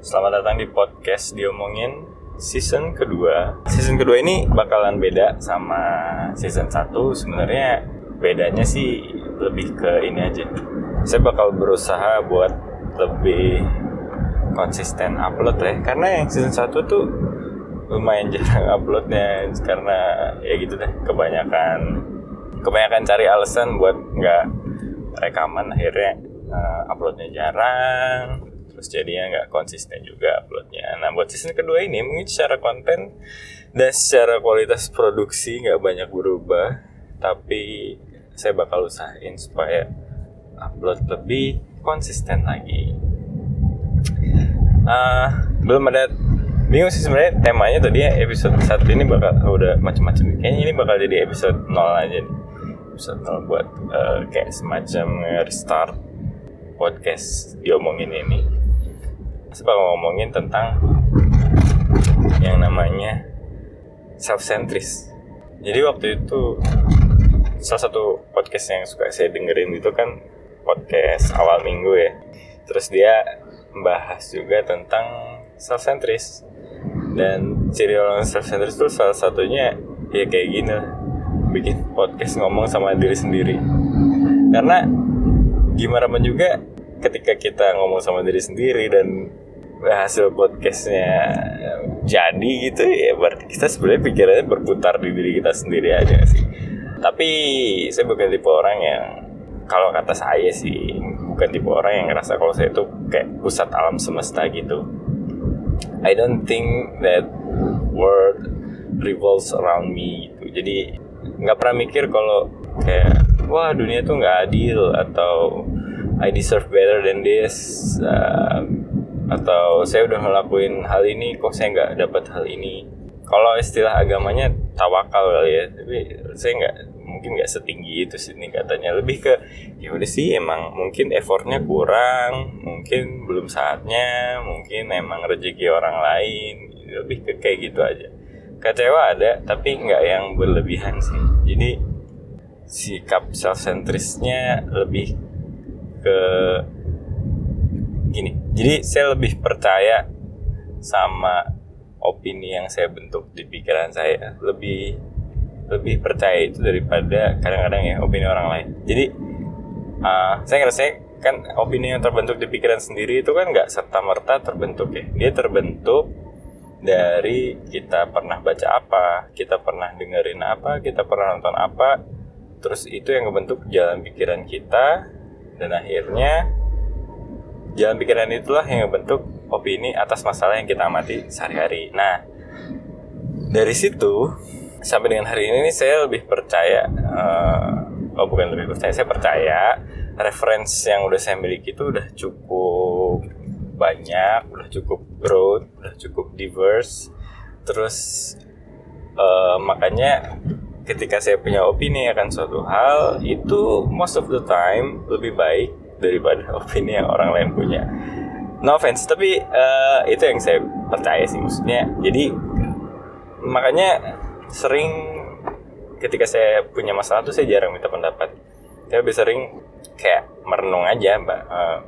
Selamat datang di podcast diomongin season kedua. Season kedua ini bakalan beda sama season 1. Sebenarnya bedanya sih lebih ke ini aja. Saya bakal berusaha buat lebih konsisten upload ya. Karena yang season 1 tuh lumayan jarang uploadnya karena ya gitu deh kebanyakan kebanyakan cari alasan buat nggak rekaman akhirnya uh, uploadnya jarang terus jadinya nggak konsisten juga uploadnya. Nah buat season kedua ini mungkin secara konten dan secara kualitas produksi nggak banyak berubah tapi saya bakal usahain supaya upload lebih konsisten lagi. Uh, belum ada bingung sih sebenarnya temanya tadi ya episode satu ini bakal oh, udah macam-macam kayaknya ini bakal jadi episode 0 aja nih. Episode 0 buat uh, kayak semacam restart podcast diomongin ini saya bakal ngomongin tentang yang namanya self centris jadi waktu itu salah satu podcast yang suka saya dengerin itu kan podcast awal minggu ya. Terus dia membahas juga tentang self centris dan ciri orang self centered itu salah satunya ya kayak gini lah. Bikin podcast ngomong sama diri sendiri. Karena gimana pun juga ketika kita ngomong sama diri sendiri dan hasil podcastnya jadi gitu ya berarti kita sebenarnya pikirannya berputar di diri kita sendiri aja sih tapi saya bukan tipe orang yang kalau kata saya sih bukan tipe orang yang ngerasa kalau saya itu kayak pusat alam semesta gitu I don't think that world revolves around me gitu. Jadi nggak pernah mikir kalau kayak wah dunia tuh nggak adil atau I deserve better than this uh, atau saya udah ngelakuin hal ini kok saya nggak dapat hal ini. Kalau istilah agamanya tawakal kali ya, tapi saya nggak mungkin nggak setinggi itu sih katanya. Lebih ke ya udah sih emang mungkin effortnya kurang mungkin belum saatnya mungkin emang rezeki orang lain. Lebih ke kayak gitu aja. Kecewa ada tapi nggak yang berlebihan sih. Jadi sikap self centrisnya lebih ke gini jadi saya lebih percaya sama opini yang saya bentuk di pikiran saya. Lebih lebih percaya itu daripada kadang-kadang ya opini orang lain. Jadi uh, saya ngerasa kan opini yang terbentuk di pikiran sendiri itu kan nggak serta merta terbentuk ya. Dia terbentuk dari kita pernah baca apa kita pernah dengerin apa kita pernah nonton apa. Terus itu yang membentuk jalan pikiran kita dan akhirnya jalan pikiran itulah yang membentuk opini atas masalah yang kita amati sehari-hari. Nah dari situ sampai dengan hari ini saya lebih percaya uh, oh bukan lebih percaya saya percaya reference yang udah saya miliki itu udah cukup banyak udah cukup broad udah cukup diverse. Terus uh, makanya ketika saya punya opini akan suatu hal itu most of the time lebih baik daripada opini yang orang lain punya. No offense tapi uh, itu yang saya percaya sih maksudnya. Jadi makanya sering ketika saya punya masalah tuh saya jarang minta pendapat. Saya lebih sering kayak merenung aja mbak uh,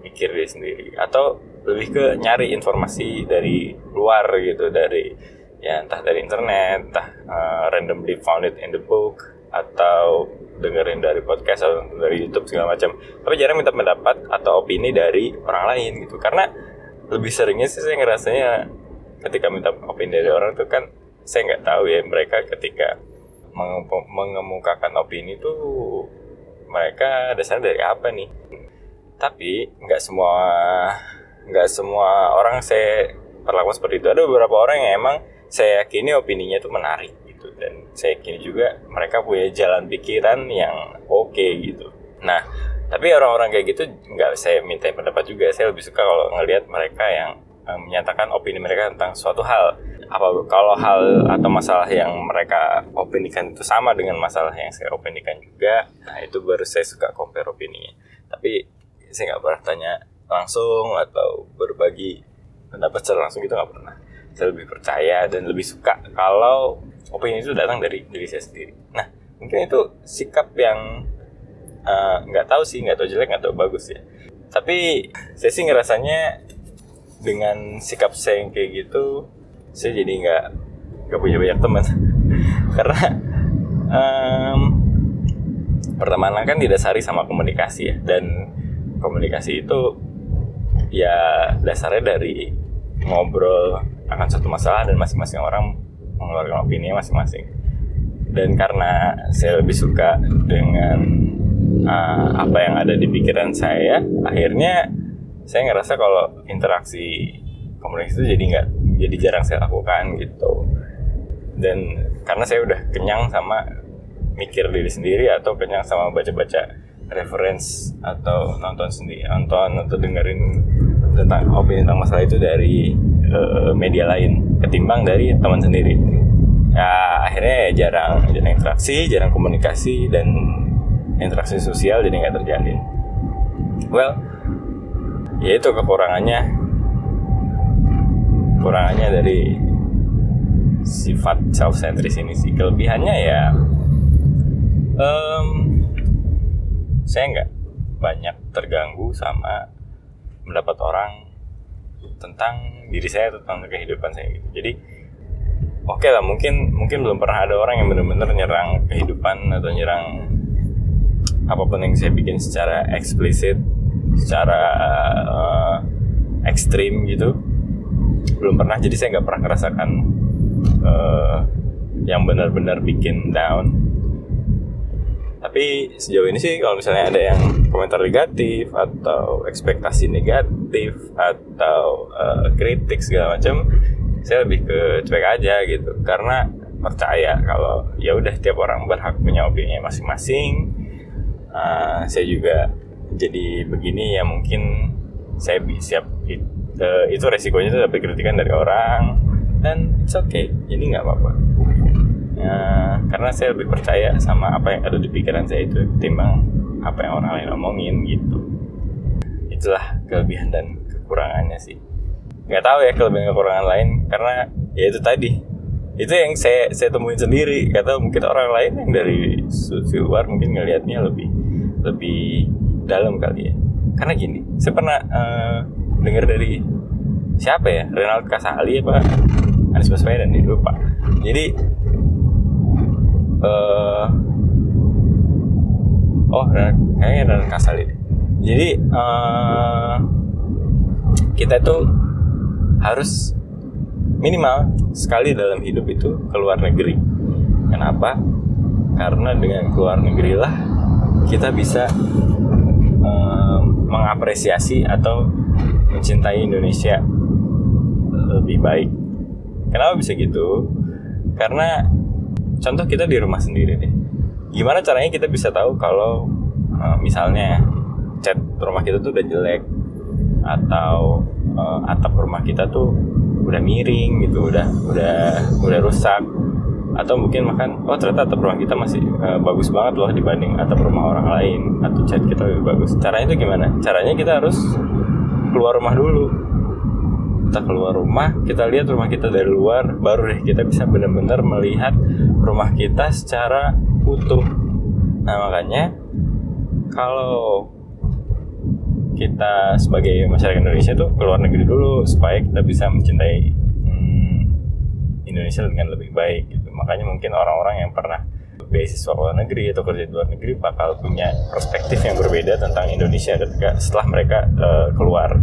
mikir diri sendiri. Atau lebih ke nyari informasi dari luar gitu dari ya entah dari internet entah uh, randomly found it in the book atau dengerin dari podcast atau dari YouTube segala macam. Tapi jarang minta pendapat atau opini dari orang lain gitu. Karena lebih seringnya sih saya ngerasanya ketika minta opini dari orang itu kan saya nggak tahu ya mereka ketika mengemukakan opini itu mereka dasarnya dari apa nih? Tapi nggak semua nggak semua orang saya perlakukan seperti itu. Ada beberapa orang yang emang saya yakini opininya itu menarik gitu. Dan saya yakini juga mereka punya jalan pikiran yang oke okay, gitu. Nah tapi orang-orang kayak gitu nggak saya minta pendapat juga. Saya lebih suka kalau ngelihat mereka yang eh, menyatakan opini mereka tentang suatu hal. Apa kalau hal atau masalah yang mereka opinikan itu sama dengan masalah yang saya opinikan juga nah itu baru saya suka compare opininya. Tapi saya nggak pernah tanya langsung atau berbagi pendapat secara langsung itu nggak pernah. Saya lebih percaya dan lebih suka kalau opini itu datang dari diri saya sendiri. Nah mungkin itu sikap yang eh, nggak uh, tahu sih nggak tahu jelek nggak tahu bagus ya. Tapi saya sih ngerasanya dengan sikap saya yang kayak gitu saya jadi nggak nggak punya banyak teman. Karena um, pertemanan kan didasari sama komunikasi ya. Dan komunikasi itu ya dasarnya dari ngobrol akan satu masalah dan masing-masing orang mengeluarkan opini masing-masing. Dan karena saya lebih suka dengan uh, apa yang ada di pikiran saya akhirnya saya ngerasa kalau interaksi komunikasi itu jadi nggak jadi jarang saya lakukan gitu. Dan karena saya udah kenyang sama mikir diri sendiri atau kenyang sama baca-baca reference atau nonton sendiri nonton atau dengerin tentang opini tentang masalah itu dari uh, media lain ketimbang dari teman sendiri. Ya akhirnya ya jarang jarang interaksi jarang komunikasi dan interaksi sosial jadi nggak terjalin. Well ya itu kekurangannya. Kekurangannya dari sifat self centris ini sih. Kelebihannya ya um, saya nggak banyak terganggu sama mendapat orang tentang diri saya tentang kehidupan saya gitu. Jadi oke okay lah mungkin mungkin belum pernah ada orang yang benar-benar nyerang kehidupan atau nyerang apa pun yang saya bikin secara eksplisit secara uh, ekstrim gitu. Belum pernah jadi saya nggak pernah merasakan uh, yang benar-benar bikin down tapi sejauh ini sih kalau misalnya ada yang komentar negatif atau ekspektasi negatif atau uh, kritik segala macam saya lebih ke cuek aja gitu. Karena percaya kalau ya udah tiap orang berhak punya opini masing-masing. Uh, saya juga jadi begini ya mungkin saya siap uh, itu resikonya itu dapat kritikan dari orang. Dan it's okay jadi nggak apa-apa. Uh, karena saya lebih percaya sama apa yang ada di pikiran saya itu ketimbang apa yang orang lain omongin gitu. Itulah kelebihan dan kekurangannya sih. Nggak tahu ya kelebihan kekurangan lain karena ya itu tadi. Itu yang saya saya temuin sendiri. Tahu mungkin orang lain yang dari luar mungkin ngelihatnya lebih lebih dalam kali ya. Karena gini saya pernah uh, dengar dari siapa ya? Renald Kasali apa? Anies Baswedan itu lupa. Jadi uh, oh kayaknya Renald Kasali jadi uh, kita itu harus minimal sekali dalam hidup itu keluar negeri kenapa karena dengan keluar negeri lah kita bisa um, mengapresiasi atau mencintai Indonesia lebih baik. Kenapa bisa gitu? Karena contoh kita di rumah sendiri deh. Gimana caranya kita bisa tahu kalau uh, misalnya cat rumah kita tuh udah jelek atau uh, atap rumah kita tuh udah miring gitu, udah udah udah rusak atau mungkin makan oh ternyata atap rumah kita masih uh, bagus banget loh dibanding atap rumah orang lain atau cat kita lebih bagus. Caranya itu gimana? Caranya kita harus keluar rumah dulu kita keluar rumah kita lihat rumah kita dari luar baru deh kita bisa benar-benar melihat rumah kita secara utuh. Nah makanya kalau kita sebagai masyarakat Indonesia tuh keluar negeri dulu supaya kita bisa mencintai hmm, Indonesia dengan lebih baik gitu. Makanya mungkin orang-orang yang pernah beasiswa luar negeri atau kerja di luar negeri bakal punya perspektif yang berbeda tentang Indonesia ketika setelah mereka uh, keluar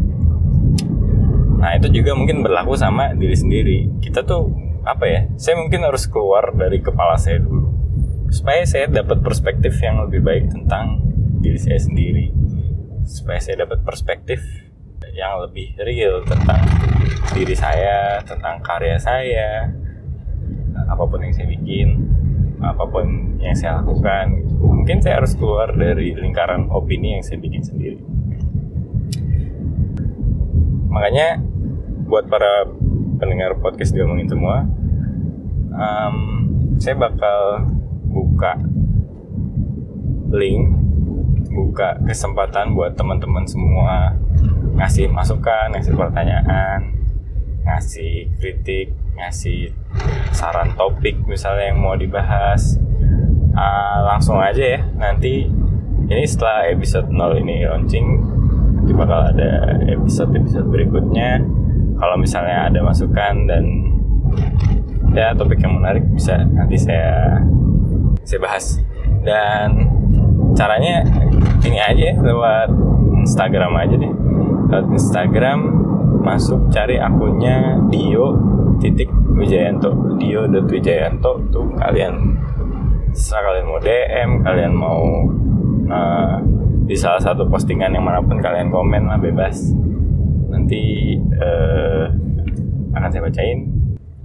Nah itu juga mungkin berlaku sama diri sendiri. Kita tuh apa ya? Saya mungkin harus keluar dari kepala saya dulu supaya saya dapat perspektif yang lebih baik tentang diri saya sendiri. Supaya saya dapat perspektif yang lebih real tentang diri saya, tentang karya saya, apa pun yang saya bikin, apa pun yang saya lakukan. Mungkin saya harus keluar dari lingkaran opini yang saya bikin sendiri makanya buat para pendengar podcast diomongin semua um, saya bakal buka link buka kesempatan buat teman-teman semua ngasih masukan ngasih pertanyaan ngasih kritik ngasih saran topik misalnya yang mau dibahas. Uh, langsung aja ya nanti ini setelah episode 0 ini launching nanti bakal ada episode-episode berikutnya kalau misalnya ada masukan dan ya topik yang menarik bisa nanti saya saya bahas. Dan caranya ini aja ya, lewat Instagram aja deh. Lewat Instagram masuk cari akunnya Dio titik Wijayanto. Dio Wijayanto tuh kalian setelah kalian mau DM kalian mau uh, di salah satu postingan yang mana pun kalian komen lah bebas nanti uh, akan saya bacain.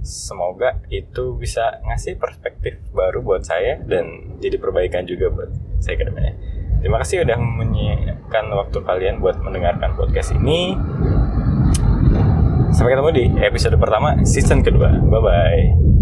Semoga itu bisa ngasih perspektif baru buat saya dan jadi perbaikan juga buat saya ke depannya. Terima kasih udah menyiapkan waktu kalian buat mendengarkan podcast ini. Sampai ketemu di episode pertama season kedua. Bye bye